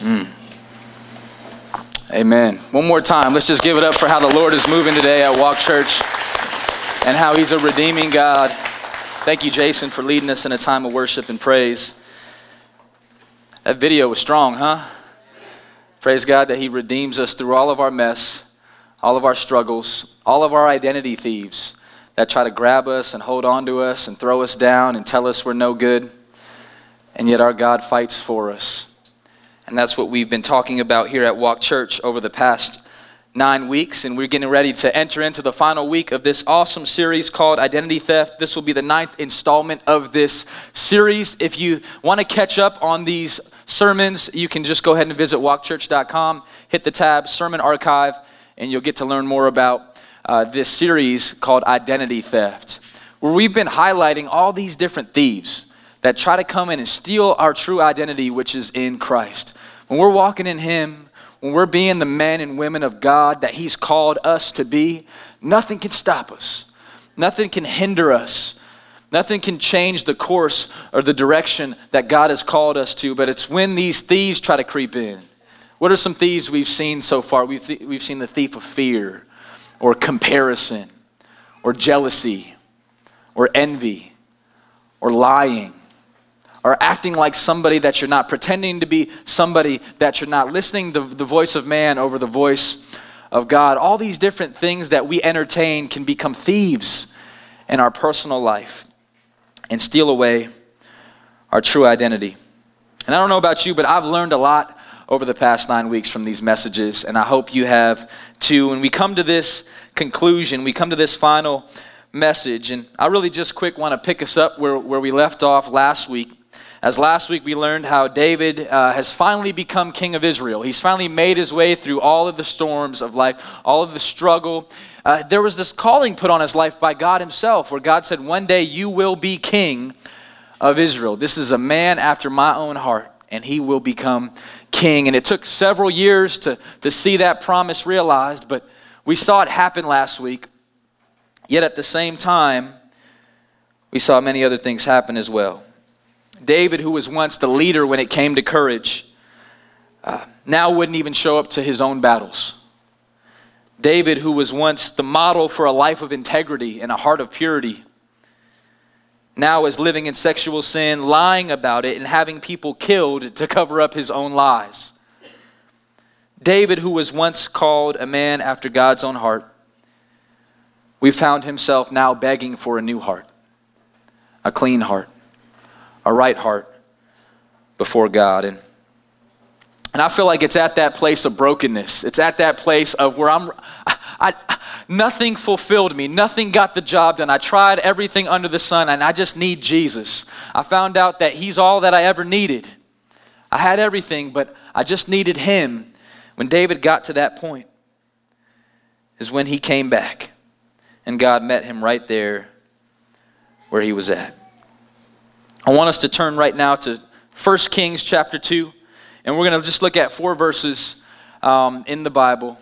Mm. Amen. One more time. Let's just give it up for how the Lord is moving today at Walk Church and how He's a redeeming God. Thank you, Jason, for leading us in a time of worship and praise. That video was strong, huh? Praise God that He redeems us through all of our mess, all of our struggles, all of our identity thieves that try to grab us and hold on to us and throw us down and tell us we're no good. And yet our God fights for us. And that's what we've been talking about here at Walk Church over the past nine weeks. And we're getting ready to enter into the final week of this awesome series called Identity Theft. This will be the ninth installment of this series. If you want to catch up on these sermons, you can just go ahead and visit walkchurch.com, hit the tab Sermon Archive, and you'll get to learn more about uh, this series called Identity Theft, where we've been highlighting all these different thieves that try to come in and steal our true identity, which is in Christ. When we're walking in Him, when we're being the men and women of God that He's called us to be, nothing can stop us. Nothing can hinder us. Nothing can change the course or the direction that God has called us to, but it's when these thieves try to creep in. What are some thieves we've seen so far? We've, th- we've seen the thief of fear, or comparison, or jealousy, or envy, or lying, or acting like somebody that you're not, pretending to be somebody that you're not, listening to the voice of man over the voice of God. All these different things that we entertain can become thieves in our personal life and steal away our true identity. And I don't know about you, but I've learned a lot over the past nine weeks from these messages, and I hope you have too. When we come to this conclusion, we come to this final message, and I really just quick want to pick us up where, where we left off last week. As last week we learned how David uh, has finally become king of Israel. He's finally made his way through all of the storms of life, all of the struggle. Uh, there was this calling put on his life by God himself, where God said, One day you will be king of Israel. This is a man after my own heart, and he will become king. And it took several years to, to see that promise realized, but we saw it happen last week. Yet at the same time, we saw many other things happen as well. David, who was once the leader when it came to courage, uh, now wouldn't even show up to his own battles. David, who was once the model for a life of integrity and a heart of purity, now is living in sexual sin, lying about it, and having people killed to cover up his own lies. David, who was once called a man after God's own heart, we found himself now begging for a new heart, a clean heart a right heart before God. And, and I feel like it's at that place of brokenness. It's at that place of where I'm, I, I, nothing fulfilled me. Nothing got the job done. I tried everything under the sun and I just need Jesus. I found out that He's all that I ever needed. I had everything, but I just needed Him. When David got to that point, is when he came back and God met him right there where he was at. I want us to turn right now to 1 Kings chapter 2, and we're going to just look at four verses um, in the Bible,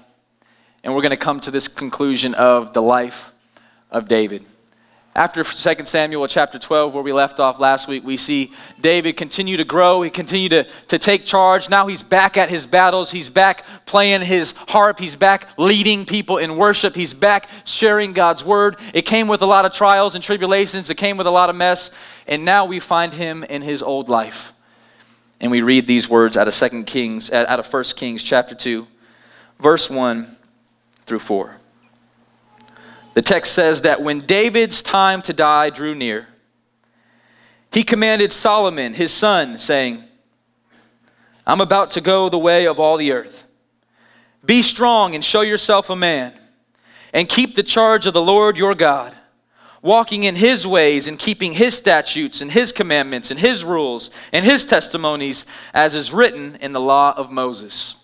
and we're going to come to this conclusion of the life of David. After 2 Samuel chapter 12, where we left off last week, we see David continue to grow. He continued to, to take charge. Now he's back at his battles. He's back playing his harp. He's back leading people in worship. He's back sharing God's word. It came with a lot of trials and tribulations, it came with a lot of mess. And now we find him in his old life. And we read these words out of 2 Kings, out of 1 Kings chapter 2, verse 1 through 4. The text says that when David's time to die drew near, he commanded Solomon, his son, saying, I'm about to go the way of all the earth. Be strong and show yourself a man, and keep the charge of the Lord your God, walking in his ways and keeping his statutes and his commandments and his rules and his testimonies, as is written in the law of Moses.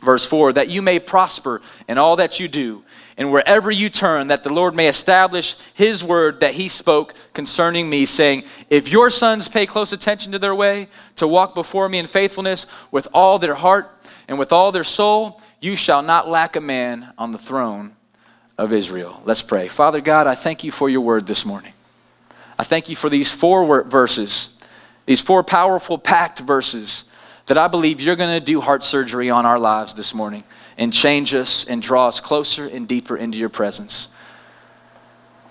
Verse 4 that you may prosper in all that you do and wherever you turn, that the Lord may establish his word that he spoke concerning me, saying, If your sons pay close attention to their way, to walk before me in faithfulness with all their heart and with all their soul, you shall not lack a man on the throne of Israel. Let's pray. Father God, I thank you for your word this morning. I thank you for these four verses, these four powerful packed verses that I believe you're going to do heart surgery on our lives this morning and change us and draw us closer and deeper into your presence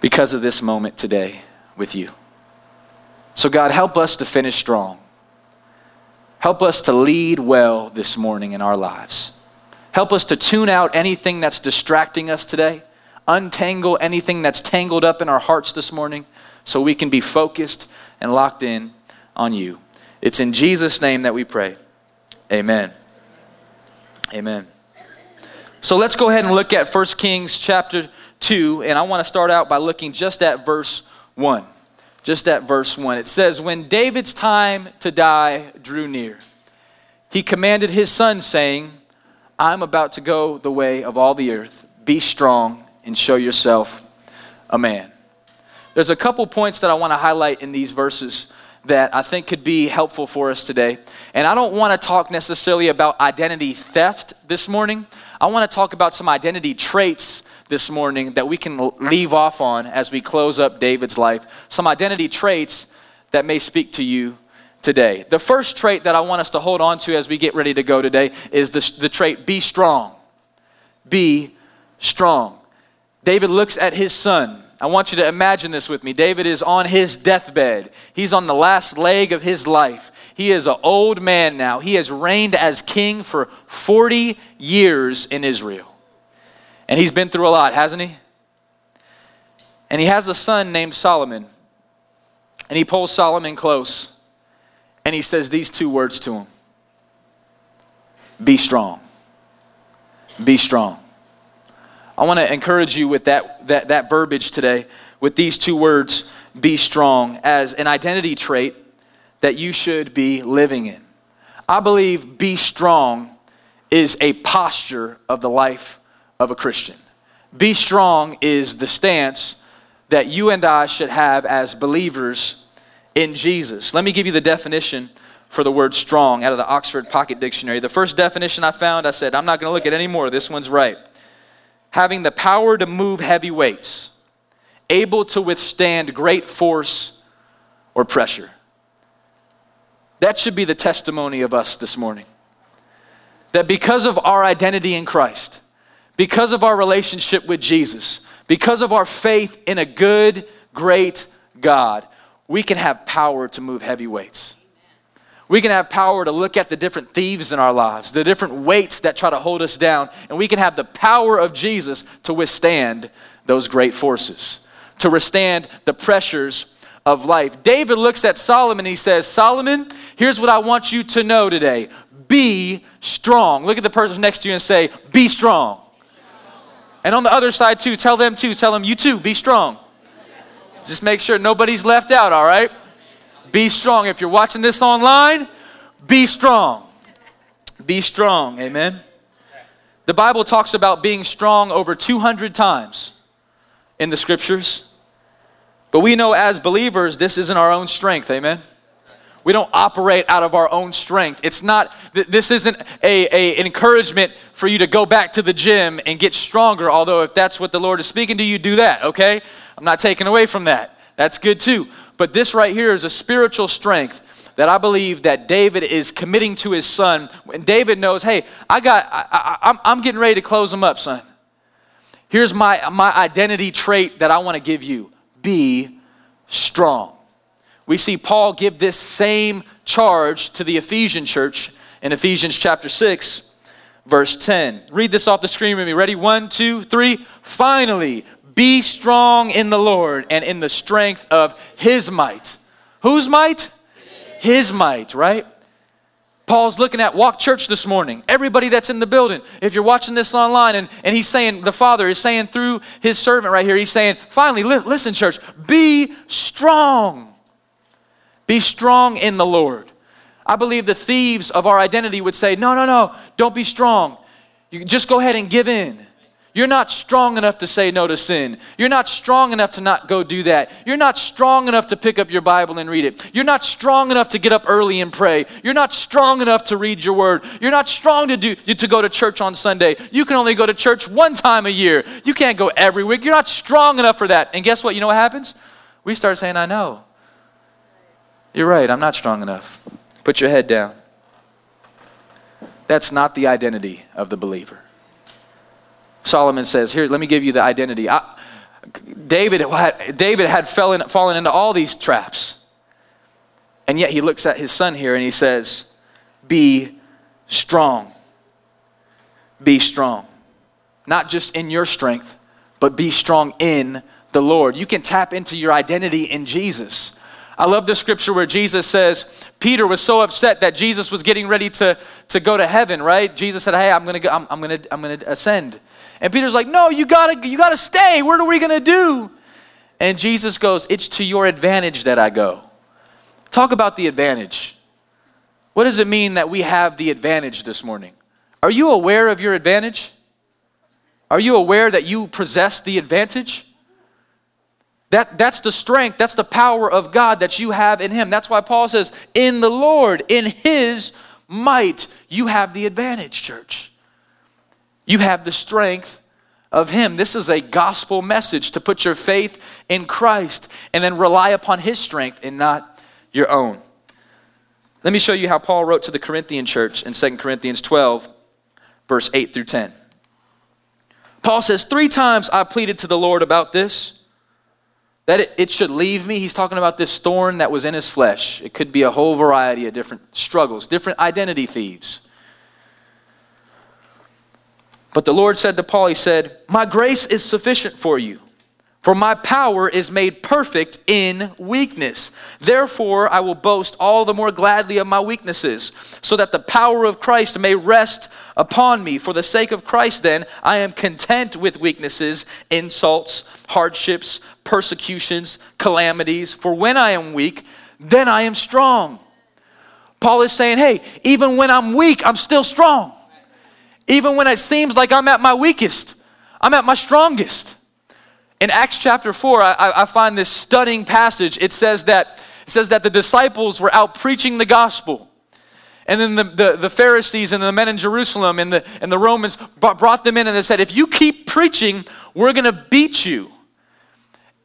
because of this moment today with you. So, God, help us to finish strong. Help us to lead well this morning in our lives. Help us to tune out anything that's distracting us today, untangle anything that's tangled up in our hearts this morning so we can be focused and locked in on you. It's in Jesus' name that we pray. Amen. Amen. So let's go ahead and look at 1 Kings chapter 2, and I want to start out by looking just at verse 1. Just at verse 1. It says, When David's time to die drew near, he commanded his son, saying, I'm about to go the way of all the earth. Be strong and show yourself a man. There's a couple points that I want to highlight in these verses that I think could be helpful for us today. And I don't want to talk necessarily about identity theft this morning. I want to talk about some identity traits this morning that we can leave off on as we close up David's life. Some identity traits that may speak to you today. The first trait that I want us to hold on to as we get ready to go today is the, the trait be strong. Be strong. David looks at his son I want you to imagine this with me. David is on his deathbed. He's on the last leg of his life. He is an old man now. He has reigned as king for 40 years in Israel. And he's been through a lot, hasn't he? And he has a son named Solomon. And he pulls Solomon close and he says these two words to him Be strong. Be strong. I want to encourage you with that, that, that verbiage today, with these two words, be strong, as an identity trait that you should be living in. I believe be strong is a posture of the life of a Christian. Be strong is the stance that you and I should have as believers in Jesus. Let me give you the definition for the word strong out of the Oxford Pocket Dictionary. The first definition I found, I said, I'm not going to look at any more. This one's right having the power to move heavy weights, able to withstand great force or pressure. That should be the testimony of us this morning. That because of our identity in Christ, because of our relationship with Jesus, because of our faith in a good, great God, we can have power to move heavy weights. We can have power to look at the different thieves in our lives, the different weights that try to hold us down, and we can have the power of Jesus to withstand those great forces, to withstand the pressures of life. David looks at Solomon and he says, Solomon, here's what I want you to know today be strong. Look at the person next to you and say, Be strong. And on the other side, too, tell them too, tell them, You too, be strong. Just make sure nobody's left out, all right? Be strong. If you're watching this online, be strong. Be strong. Amen. The Bible talks about being strong over 200 times in the scriptures. But we know as believers, this isn't our own strength. Amen. We don't operate out of our own strength. It's not, this isn't a, a, encouragement for you to go back to the gym and get stronger, although if that's what the Lord is speaking to you, do that, okay? I'm not taking away from that. That's good too. But this right here is a spiritual strength that I believe that David is committing to his son. When David knows, hey, I got, I, I, I'm getting ready to close him up, son. Here's my, my identity trait that I want to give you be strong. We see Paul give this same charge to the Ephesian church in Ephesians chapter 6, verse 10. Read this off the screen with me. Ready? One, two, three. Finally, be strong in the Lord and in the strength of his might. Whose might? His might, right? Paul's looking at Walk Church this morning. Everybody that's in the building, if you're watching this online, and, and he's saying, the Father is saying through his servant right here, he's saying, finally, li- listen, church, be strong. Be strong in the Lord. I believe the thieves of our identity would say, no, no, no, don't be strong. You just go ahead and give in. You're not strong enough to say no to sin. You're not strong enough to not go do that. You're not strong enough to pick up your Bible and read it. You're not strong enough to get up early and pray. You're not strong enough to read your word. You're not strong to do to go to church on Sunday. You can only go to church one time a year. You can't go every week. You're not strong enough for that. And guess what? You know what happens? We start saying, "I know." You're right. I'm not strong enough. Put your head down. That's not the identity of the believer. Solomon says, Here, let me give you the identity. I, David, had, David had fallen, fallen into all these traps. And yet he looks at his son here and he says, Be strong. Be strong. Not just in your strength, but be strong in the Lord. You can tap into your identity in Jesus. I love the scripture where Jesus says, Peter was so upset that Jesus was getting ready to, to go to heaven, right? Jesus said, Hey, I'm gonna go, I'm, I'm gonna I'm gonna ascend. And Peter's like, No, you gotta you gotta stay. What are we gonna do? And Jesus goes, It's to your advantage that I go. Talk about the advantage. What does it mean that we have the advantage this morning? Are you aware of your advantage? Are you aware that you possess the advantage? That, that's the strength, that's the power of God that you have in Him. That's why Paul says, in the Lord, in His might, you have the advantage, church. You have the strength of Him. This is a gospel message to put your faith in Christ and then rely upon His strength and not your own. Let me show you how Paul wrote to the Corinthian church in 2 Corinthians 12, verse 8 through 10. Paul says, Three times I pleaded to the Lord about this that it, should leave me. He's talking about this thorn that was in his flesh. It could be a whole variety of different struggles, different identity thieves. But the Lord said to Paul, He said, My grace is sufficient for you, for my power is made perfect in weakness. Therefore, I will boast all the more gladly of my weaknesses, so that the power of Christ may rest upon me. For the sake of Christ, then, I am content with weaknesses, insults, hardships persecutions, calamities. For when I am weak, then I am strong. Paul is saying, hey, even when I'm weak, I'm still strong. Even when it seems like I'm at my weakest, I'm at my strongest. In Acts chapter 4, I, I find this stunning passage. It says that it says that the disciples were out preaching the gospel. And then the, the, the, Pharisees and the men in Jerusalem and the, and the Romans brought them in and they said, If you keep preaching, we're going to beat you.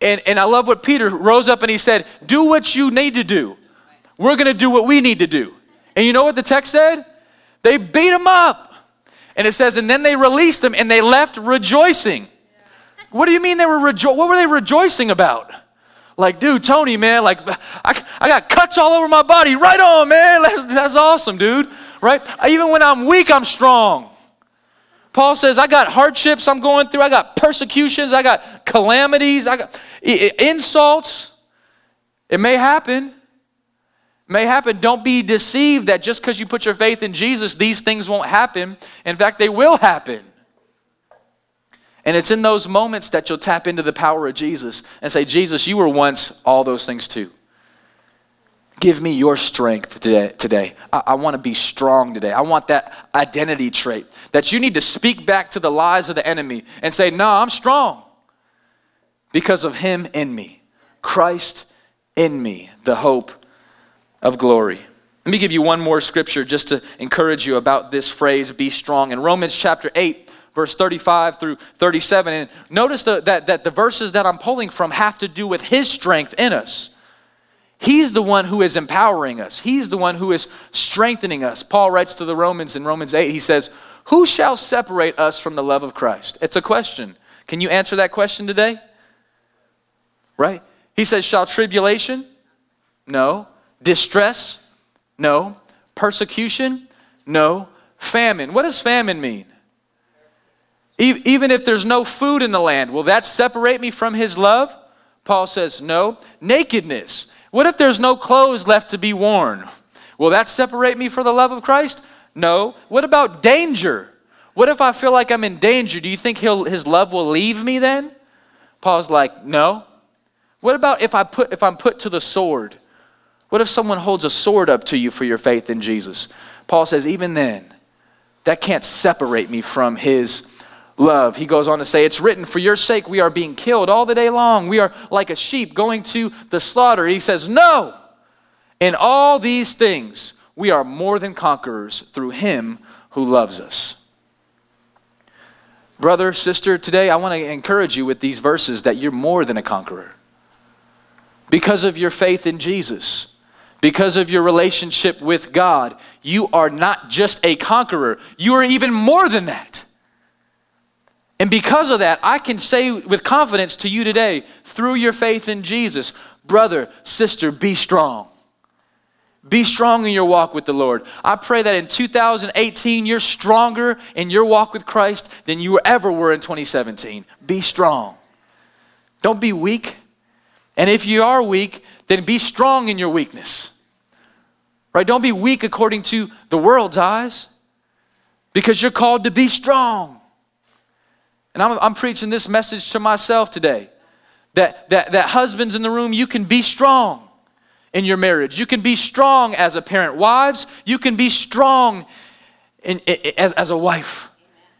And, and I love what Peter rose up and he said, Do what you need to do. We're going to do what we need to do. And you know what the text said? They beat him up. And it says, And then they released him and they left rejoicing. What do you mean they were rejo- What were they rejoicing about? Like, dude, Tony, man, like, I, I got cuts all over my body. Right on, man. That's, that's awesome, dude. Right? Even when I'm weak, I'm strong. Paul says, I got hardships I'm going through, I got persecutions, I got calamities, I got insults. It may happen. It may happen. Don't be deceived that just because you put your faith in Jesus, these things won't happen. In fact, they will happen. And it's in those moments that you'll tap into the power of Jesus and say, Jesus, you were once all those things too. Give me your strength today. today. I, I want to be strong today. I want that identity trait that you need to speak back to the lies of the enemy and say, No, I'm strong because of him in me. Christ in me, the hope of glory. Let me give you one more scripture just to encourage you about this phrase, be strong. In Romans chapter 8, verse 35 through 37, and notice the, that, that the verses that I'm pulling from have to do with his strength in us. He's the one who is empowering us. He's the one who is strengthening us. Paul writes to the Romans in Romans 8, he says, Who shall separate us from the love of Christ? It's a question. Can you answer that question today? Right? He says, Shall tribulation? No. Distress? No. Persecution? No. Famine. What does famine mean? Even if there's no food in the land, will that separate me from his love? Paul says, No. Nakedness. What if there's no clothes left to be worn? Will that separate me from the love of Christ? No. What about danger? What if I feel like I'm in danger? Do you think his love will leave me then? Paul's like, no. What about if I put if I'm put to the sword? What if someone holds a sword up to you for your faith in Jesus? Paul says, even then, that can't separate me from his love. He goes on to say, It's written, For your sake we are being killed all the day long. We are like a sheep going to the slaughter. He says, No! In all these things, we are more than conquerors through him who loves us. Brother, sister, today I want to encourage you with these verses that you're more than a conqueror. Because of your faith in Jesus, because of your relationship with God, you are not just a conqueror, you are even more than that. And because of that, I can say with confidence to you today, through your faith in Jesus, brother, sister, be strong. Be strong in your walk with the Lord. I pray that in 2018, you're stronger in your walk with Christ than you ever were in 2017. Be strong. Don't be weak. And if you are weak, then be strong in your weakness. Right? Don't be weak according to the world's eyes because you're called to be strong. And I'm, I'm preaching this message to myself today that, that, that husbands in the room, you can be strong in your marriage. You can be strong as a parent. Wives, you can be strong in, in, as, as a wife.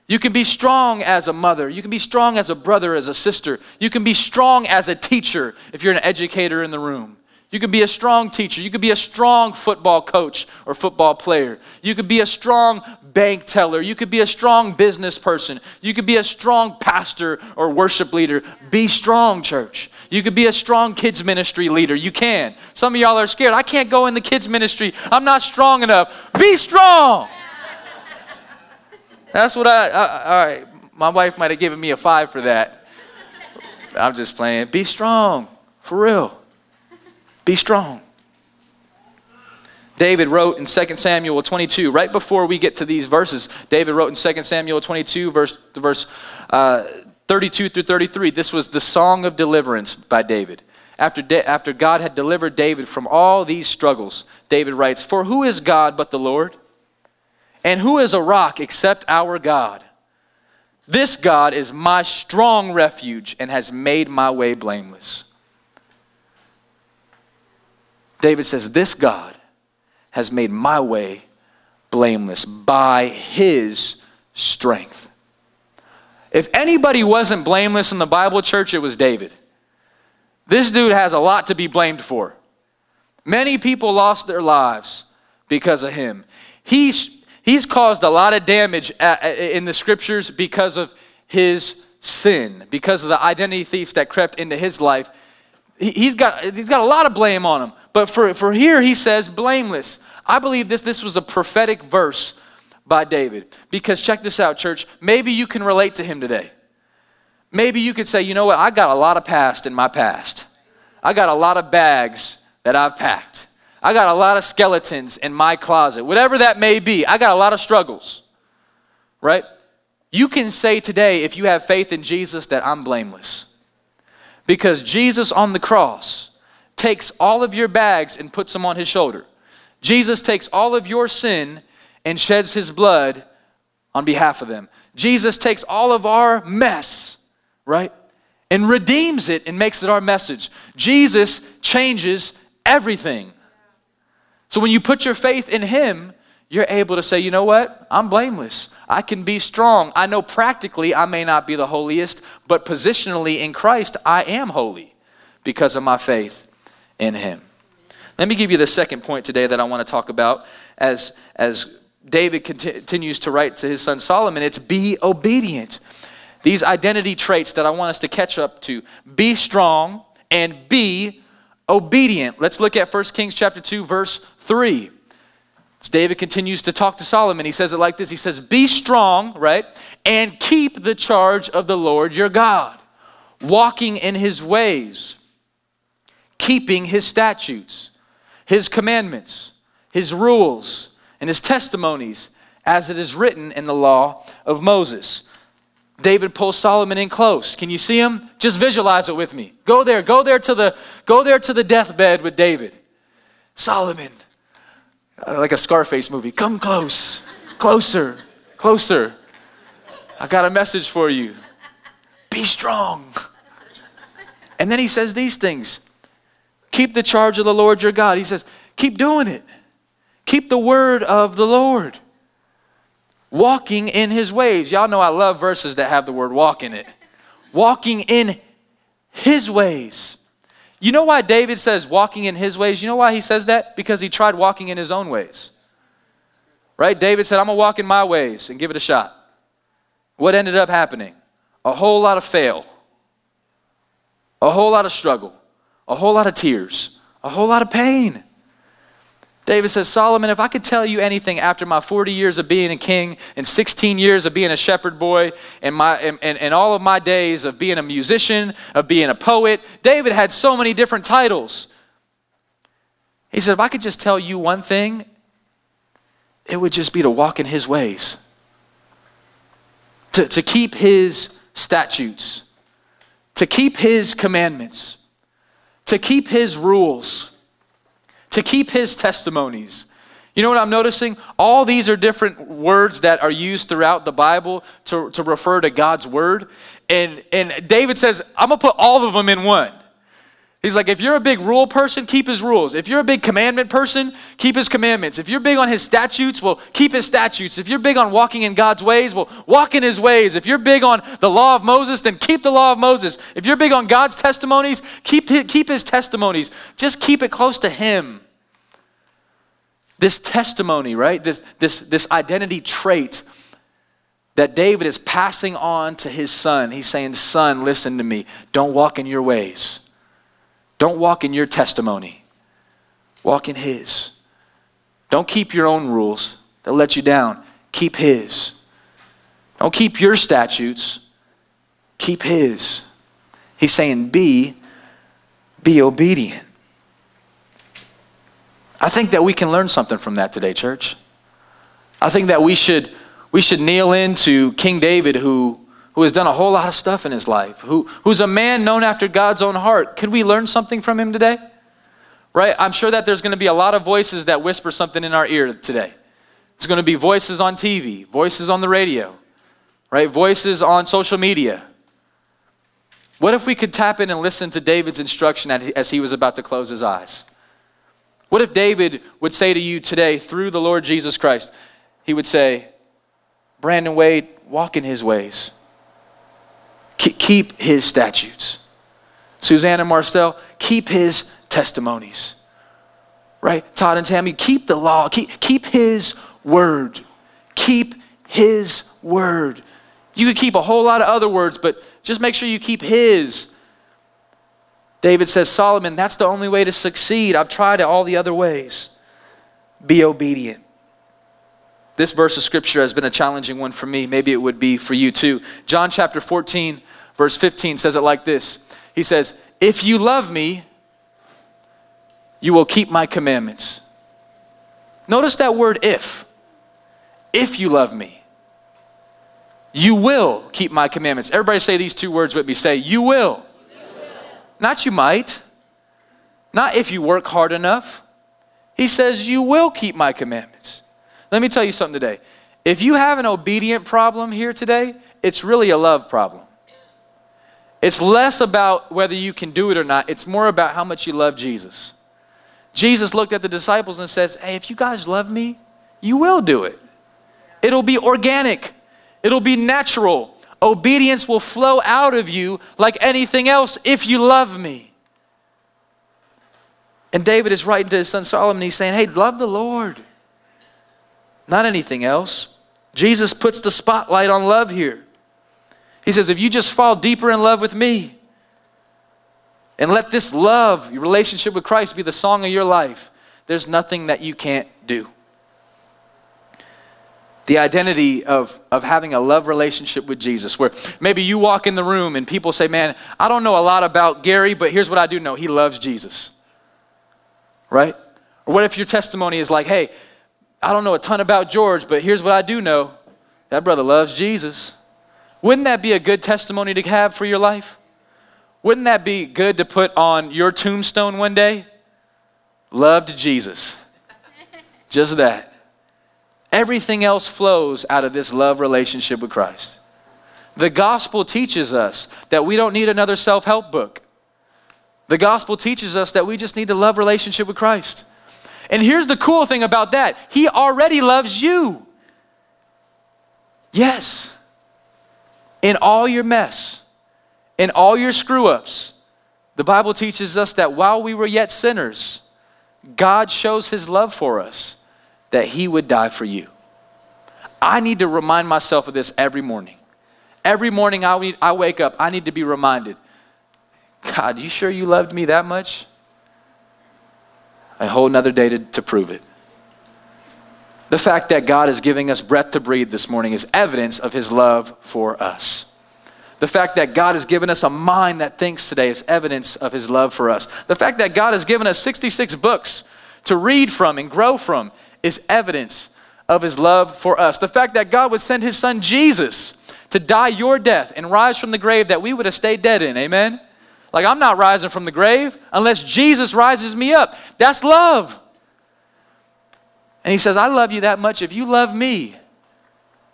You can be strong as a mother. You can be strong as a brother, as a sister. You can be strong as a teacher if you're an educator in the room. You could be a strong teacher. You could be a strong football coach or football player. You could be a strong bank teller. You could be a strong business person. You could be a strong pastor or worship leader. Be strong, church. You could be a strong kids ministry leader. You can. Some of y'all are scared. I can't go in the kids ministry. I'm not strong enough. Be strong. That's what I, I all right. My wife might have given me a five for that. I'm just playing. Be strong. For real. Be strong. David wrote in 2 Samuel 22, right before we get to these verses, David wrote in 2 Samuel 22, verse, verse uh, 32 through 33. This was the song of deliverance by David. After, after God had delivered David from all these struggles, David writes, For who is God but the Lord? And who is a rock except our God? This God is my strong refuge and has made my way blameless. David says, This God has made my way blameless by his strength. If anybody wasn't blameless in the Bible church, it was David. This dude has a lot to be blamed for. Many people lost their lives because of him. He's, he's caused a lot of damage in the scriptures because of his sin, because of the identity thieves that crept into his life. He's got, he's got a lot of blame on him. But for, for here, he says, blameless. I believe this, this was a prophetic verse by David. Because check this out, church. Maybe you can relate to him today. Maybe you could say, you know what? I got a lot of past in my past. I got a lot of bags that I've packed. I got a lot of skeletons in my closet. Whatever that may be, I got a lot of struggles. Right? You can say today, if you have faith in Jesus, that I'm blameless. Because Jesus on the cross, takes all of your bags and puts them on his shoulder. Jesus takes all of your sin and sheds his blood on behalf of them. Jesus takes all of our mess, right? And redeems it and makes it our message. Jesus changes everything. So when you put your faith in him, you're able to say, you know what? I'm blameless. I can be strong. I know practically I may not be the holiest, but positionally in Christ, I am holy because of my faith in him. Let me give you the second point today that I want to talk about as, as David continues to write to his son Solomon. It's be obedient. These identity traits that I want us to catch up to be strong and be obedient. Let's look at 1 Kings chapter 2, verse 3. As David continues to talk to Solomon, he says it like this He says, Be strong, right? And keep the charge of the Lord your God, walking in his ways keeping his statutes, his commandments, his rules, and his testimonies as it is written in the law of Moses. David pulls Solomon in close. Can you see him? Just visualize it with me. Go there, go there to the go there to the deathbed with David. Solomon, uh, like a Scarface movie. Come close, closer, closer. I got a message for you. Be strong. And then he says these things Keep the charge of the Lord your God. He says, keep doing it. Keep the word of the Lord. Walking in his ways. Y'all know I love verses that have the word walk in it. Walking in his ways. You know why David says walking in his ways? You know why he says that? Because he tried walking in his own ways. Right? David said, I'm going to walk in my ways and give it a shot. What ended up happening? A whole lot of fail, a whole lot of struggle, a whole lot of tears, a whole lot of pain. David says, Solomon, if I could tell you anything after my 40 years of being a king and 16 years of being a shepherd boy and, my, and, and, and all of my days of being a musician, of being a poet, David had so many different titles. He said, if I could just tell you one thing, it would just be to walk in his ways, to, to keep his statutes, to keep his commandments, to keep his rules to keep his testimonies. You know what I'm noticing? All these are different words that are used throughout the Bible to, to refer to God's word. And, and David says, I'm going to put all of them in one. He's like, if you're a big rule person, keep his rules. If you're a big commandment person, keep his commandments. If you're big on his statutes, well, keep his statutes. If you're big on walking in God's ways, well, walk in his ways. If you're big on the law of Moses, then keep the law of Moses. If you're big on God's testimonies, keep his, keep his testimonies. Just keep it close to him. This testimony, right? This, this, this identity trait that David is passing on to his son. He's saying, Son, listen to me. Don't walk in your ways. Don't walk in your testimony, walk in His. Don't keep your own rules, they'll let you down. Keep His. Don't keep your statutes, keep His. He's saying, Be, be obedient. I think that we can learn something from that today, church. I think that we should, we should kneel into King David, who who has done a whole lot of stuff in his life, who, who's a man known after God's own heart. Could we learn something from him today? Right? I'm sure that there's going to be a lot of voices that whisper something in our ear today. It's going to be voices on TV, voices on the radio, right? Voices on social media. What if we could tap in and listen to David's instruction as he was about to close his eyes? What if David would say to you today, through the Lord Jesus Christ, he would say, Brandon Wade, walk in his ways keep his statutes. Suzanne and Marcel, keep his testimonies. Right? Todd and Tammy, keep the law. Keep, keep his word. Keep his word. You could keep a whole lot of other words, but just make sure you keep his. David says, Solomon, that's the only way to succeed. I've tried it all the other ways. Be obedient. This verse of scripture has been a challenging one for me. Maybe it would be for you too. John chapter 14, Verse 15 says it like this He says, If you love me, you will keep my commandments. Notice that word if. If you love me, you will keep my commandments. Everybody say these two words with me. Say, You will. Not you might. Not if you work hard enough. He says, You will keep my commandments. Let me tell you something today. If you have an obedient problem here today, it's really a love problem. It's less about whether you can do it or not, it's more about how much you love Jesus. Jesus looked at the disciples and says, Hey, if you guys love me, you will do it. It'll be organic, it'll be natural. Obedience will flow out of you like anything else if you love me. And David is writing to his son Solomon, he's saying, Hey, love the Lord, not anything else. Jesus puts the spotlight on love here. He says, if you just fall deeper in love with me and let this love, your relationship with Christ, be the song of your life, there's nothing that you can't do. The identity of, of having a love relationship with Jesus, where maybe you walk in the room and people say, Man, I don't know a lot about Gary, but here's what I do know he loves Jesus. Right? Or what if your testimony is like, Hey, I don't know a ton about George, but here's what I do know that brother loves Jesus. Wouldn't that be a good testimony to have for your life? Wouldn't that be good to put on your tombstone one day? Loved Jesus. Just that. Everything else flows out of this love relationship with Christ. The gospel teaches us that we don't need another self help book. The gospel teaches us that we just need a love relationship with Christ. And here's the cool thing about that He already loves you. Yes in all your mess, in all your screw ups, the Bible teaches us that while we were yet sinners, God shows his love for us that he would die for you. I need to remind myself of this every morning. Every morning I, I wake up, I need to be reminded God, you sure you loved me that much? A whole nother day to, to prove it. The fact that God is giving us breath to breathe this morning is evidence of his love for us. The fact that God has given us a mind that thinks today is evidence of his love for us. The fact that God has given us 66 books to read from and grow from is evidence of his love for us. The fact that God would send his son Jesus to die your death and rise from the grave that we would have stayed dead in. Amen? Like, I'm not rising from the grave unless Jesus rises me up. That's love. And he says, I love you that much if you love me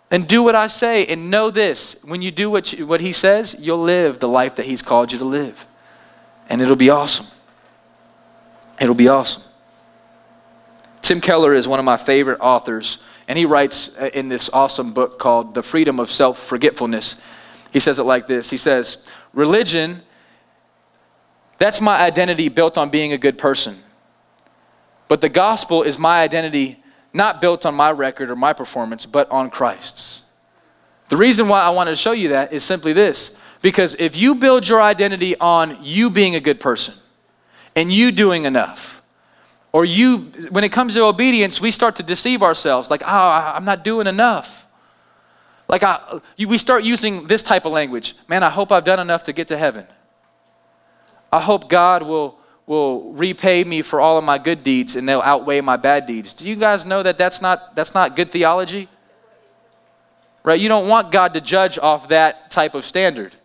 and do what I say and know this. When you do what, you, what he says, you'll live the life that he's called you to live. And it'll be awesome. It'll be awesome. Tim Keller is one of my favorite authors, and he writes uh, in this awesome book called The Freedom of Self Forgetfulness. He says it like this He says, Religion, that's my identity built on being a good person. But the gospel is my identity not built on my record or my performance, but on Christ's. The reason why I wanted to show you that is simply this because if you build your identity on you being a good person and you doing enough, or you, when it comes to obedience, we start to deceive ourselves like, oh, I'm not doing enough. Like, I, we start using this type of language. Man, I hope I've done enough to get to heaven. I hope God will, will repay me for all of my good deeds and they'll outweigh my bad deeds. Do you guys know that that's not, that's not good theology? Right? You don't want God to judge off that type of standard.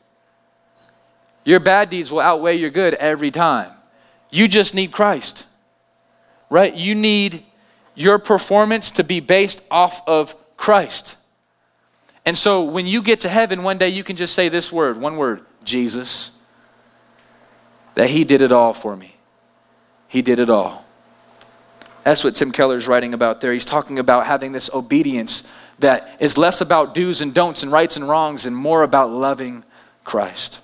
Your bad deeds will outweigh your good every time. You just need Christ right? You need your performance to be based off of Christ. And so when you get to heaven one day, you can just say this word one word Jesus. That He did it all for me. He did it all. That's what Tim Keller is writing about there. He's talking about having this obedience that is less about do's and don'ts and rights and wrongs and more about loving Christ.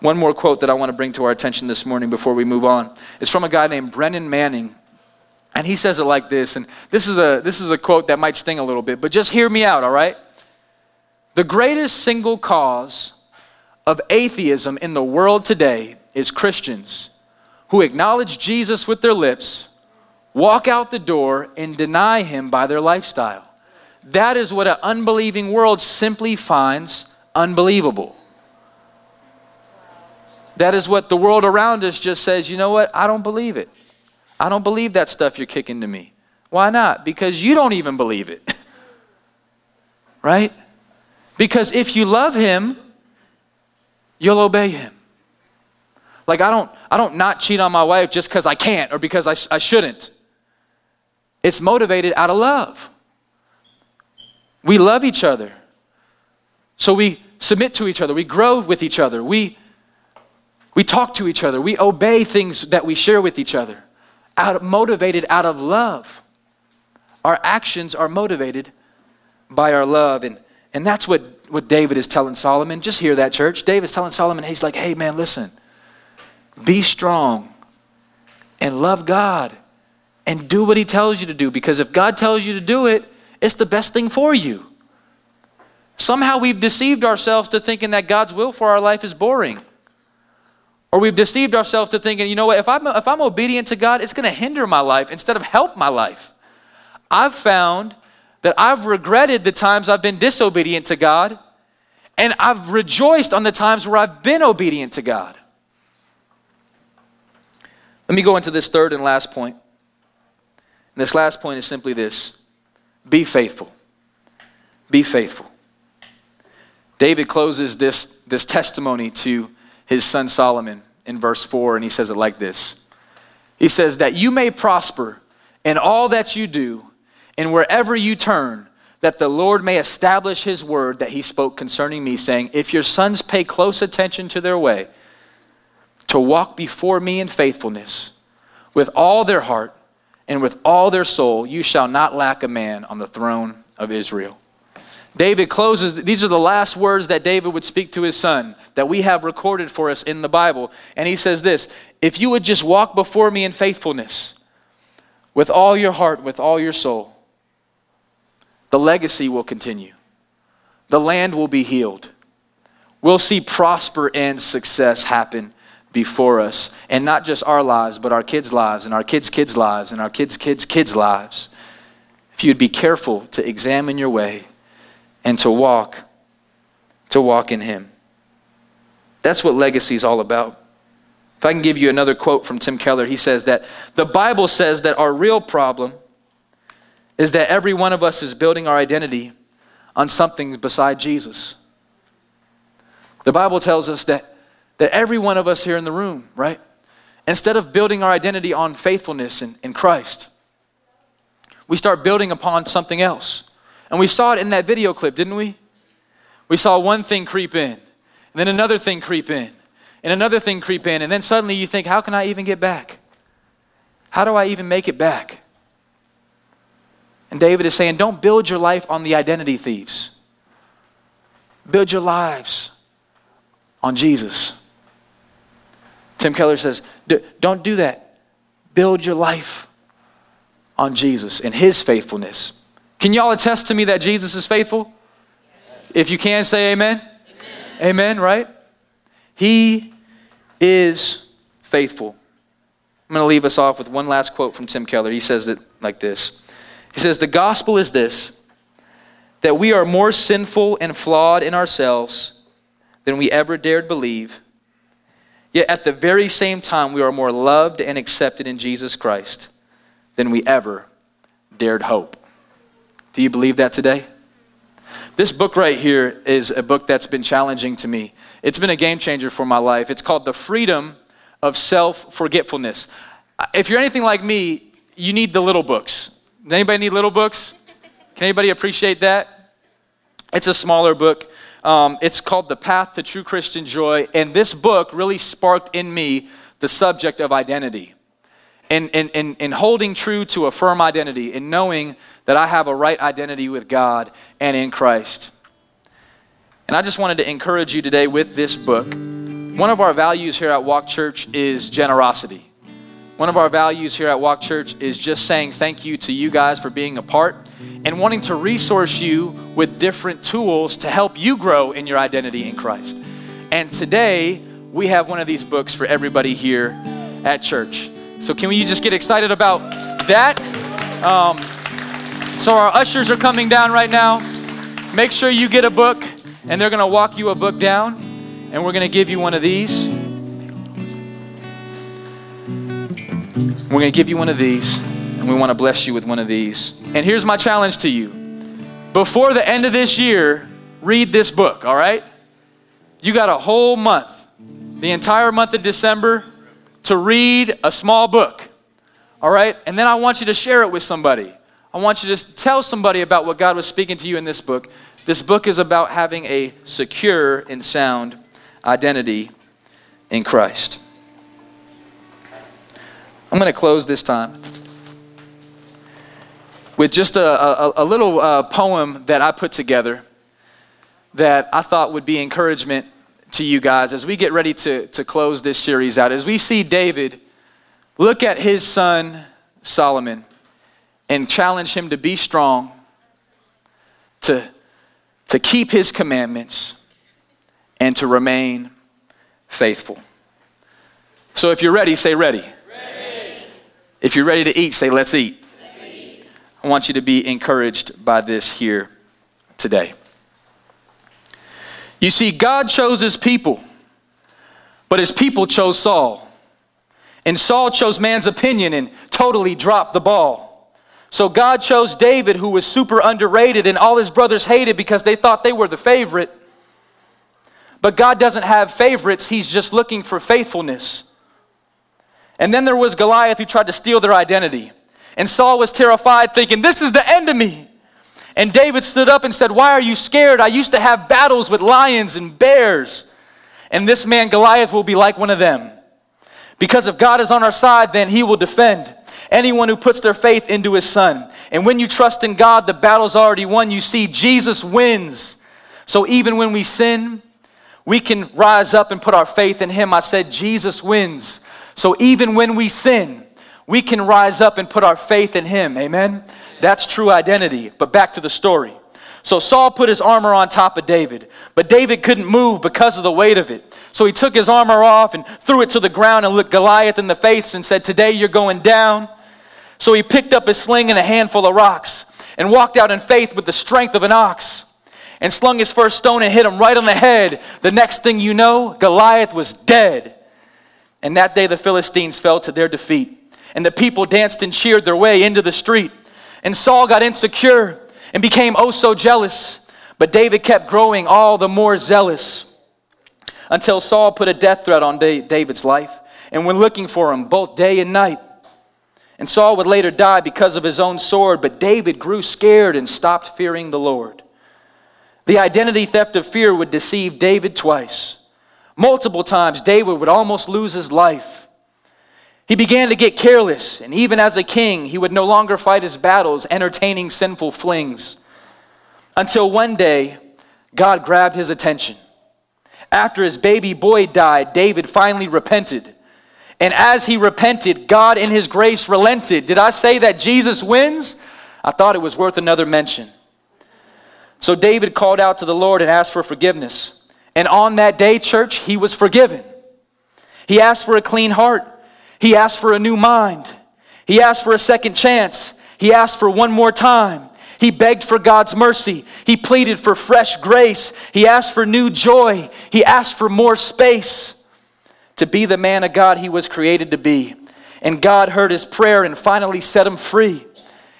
One more quote that I want to bring to our attention this morning before we move on. is from a guy named Brennan Manning. And he says it like this, and this is a this is a quote that might sting a little bit, but just hear me out, all right? The greatest single cause of atheism in the world today is Christians who acknowledge Jesus with their lips, walk out the door, and deny him by their lifestyle. That is what an unbelieving world simply finds unbelievable. That is what the world around us just says, you know what? I don't believe it. I don't believe that stuff you're kicking to me. Why not? Because you don't even believe it. right? Because if you love him, you'll obey him. Like I don't I don't not cheat on my wife just because I can't or because I, I shouldn't. It's motivated out of love. We love each other. So we submit to each other. We grow with each other. We we talk to each other. We obey things that we share with each other, out, of, motivated out of love. Our actions are motivated by our love. And, and that's what, what David is telling Solomon. Just hear that, church. David's telling Solomon, he's like, hey, man, listen, be strong and love God and do what he tells you to do. Because if God tells you to do it, it's the best thing for you. Somehow we've deceived ourselves to thinking that God's will for our life is boring. Or we've deceived ourselves to thinking, you know what, if I'm, if I'm obedient to God, it's going to hinder my life instead of help my life. I've found that I've regretted the times I've been disobedient to God, and I've rejoiced on the times where I've been obedient to God. Let me go into this third and last point. And this last point is simply this be faithful. Be faithful. David closes this, this testimony to his son Solomon in verse 4, and he says it like this He says, That you may prosper in all that you do, and wherever you turn, that the Lord may establish his word that he spoke concerning me, saying, If your sons pay close attention to their way, to walk before me in faithfulness, with all their heart and with all their soul, you shall not lack a man on the throne of Israel. David closes, these are the last words that David would speak to his son that we have recorded for us in the Bible. And he says this If you would just walk before me in faithfulness with all your heart, with all your soul, the legacy will continue. The land will be healed. We'll see prosper and success happen before us. And not just our lives, but our kids' lives, and our kids' kids' lives, and our kids' kids' kids' lives. if you'd be careful to examine your way and to walk, to walk in Him. That's what legacy is all about. If I can give you another quote from Tim Keller, he says that the Bible says that our real problem is that every one of us is building our identity on something beside Jesus. The Bible tells us that, that every one of us here in the room, right, instead of building our identity on faithfulness in, in Christ, we start building upon something else. And we saw it in that video clip, didn't we? We saw one thing creep in, and then another thing creep in, and another thing creep in, and then suddenly you think, how can I even get back? How do I even make it back? And David is saying, don't build your life on the identity thieves. Build your lives on Jesus. Tim Keller says, don't do that. Build your life on Jesus and his faithfulness. Can y'all attest to me that Jesus is faithful? If you can, say amen. Amen, amen right? He is faithful. I'm going to leave us off with one last quote from Tim Keller. He says it like this He says, The gospel is this that we are more sinful and flawed in ourselves than we ever dared believe. Yet at the very same time, we are more loved and accepted in Jesus Christ than we ever dared hope. Do you believe that today? This book right here is a book that's been challenging to me. It's been a game changer for my life. It's called The Freedom of Self Forgetfulness. If you're anything like me, you need the little books. Does anybody need little books? Can anybody appreciate that? It's a smaller book. Um, it's called The Path to True Christian Joy. And this book really sparked in me the subject of identity and, in, in, in holding true to a firm identity, in knowing that I have a right identity with God and in Christ. And I just wanted to encourage you today with this book. One of our values here at Walk Church is generosity. One of our values here at Walk Church is just saying thank you to you guys for being a part and wanting to resource you with different tools to help you grow in your identity in Christ. And today, we have one of these books for everybody here at church. So, can we just get excited about that? Um, so, our ushers are coming down right now. Make sure you get a book, and they're going to walk you a book down, and we're going to give you one of these. We're going to give you one of these, and we want to bless you with one of these. And here's my challenge to you before the end of this year, read this book, all right? You got a whole month, the entire month of December to read a small book, all right? And then I want you to share it with somebody. I want you to tell somebody about what God was speaking to you in this book. This book is about having a secure and sound identity in Christ. I'm going to close this time with just a, a, a little uh, poem that I put together that I thought would be encouragement to you guys as we get ready to, to close this series out. As we see David look at his son Solomon and challenge him to be strong, to, to keep his commandments, and to remain faithful. So if you're ready, say ready. ready. If you're ready to eat, say let's eat. let's eat. I want you to be encouraged by this here today. You see, God chose his people, but his people chose Saul. And Saul chose man's opinion and totally dropped the ball. So God chose David, who was super underrated, and all his brothers hated because they thought they were the favorite. But God doesn't have favorites, He's just looking for faithfulness. And then there was Goliath who tried to steal their identity. And Saul was terrified, thinking, This is the end of me. And David stood up and said, Why are you scared? I used to have battles with lions and bears. And this man, Goliath, will be like one of them. Because if God is on our side, then he will defend anyone who puts their faith into his son. And when you trust in God, the battle's already won. You see, Jesus wins. So even when we sin, we can rise up and put our faith in him. I said, Jesus wins. So even when we sin, we can rise up and put our faith in him. Amen. That's true identity. But back to the story. So Saul put his armor on top of David, but David couldn't move because of the weight of it. So he took his armor off and threw it to the ground and looked Goliath in the face and said, Today you're going down. So he picked up his sling and a handful of rocks. and walked out in faith with the strength of an ox and slung his first stone and hit him right on the head. The next thing you know, Goliath was dead. And that day the Philistines fell to their defeat. And the people danced and cheered their way into the street. And Saul got insecure and became oh so jealous. But David kept growing all the more zealous until Saul put a death threat on David's life and went looking for him both day and night. And Saul would later die because of his own sword, but David grew scared and stopped fearing the Lord. The identity theft of fear would deceive David twice. Multiple times, David would almost lose his life. He began to get careless, and even as a king, he would no longer fight his battles entertaining sinful flings. Until one day, God grabbed his attention. After his baby boy died, David finally repented. And as he repented, God in his grace relented. Did I say that Jesus wins? I thought it was worth another mention. So David called out to the Lord and asked for forgiveness. And on that day, church, he was forgiven. He asked for a clean heart. He asked for a new mind. He asked for a second chance. He asked for one more time. He begged for God's mercy. He pleaded for fresh grace. He asked for new joy. He asked for more space to be the man of God he was created to be. And God heard his prayer and finally set him free.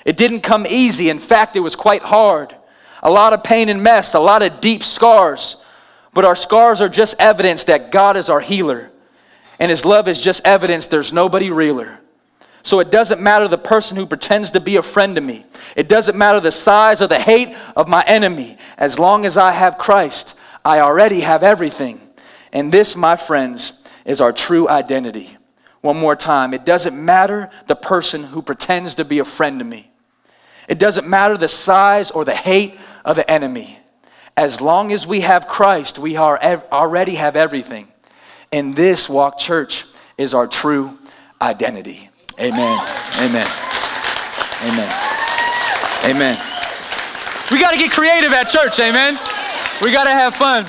It didn't come easy. In fact, it was quite hard. A lot of pain and mess, a lot of deep scars. But our scars are just evidence that God is our healer. And his love is just evidence there's nobody realer. So it doesn't matter the person who pretends to be a friend to me. It doesn't matter the size of the hate of my enemy. As long as I have Christ, I already have everything. And this, my friends, is our true identity. One more time. It doesn't matter the person who pretends to be a friend to me. It doesn't matter the size or the hate of the enemy. As long as we have Christ, we are ev- already have everything. And this walk church is our true identity. Amen. Amen. Amen. Amen. We got to get creative at church, amen. We got to have fun.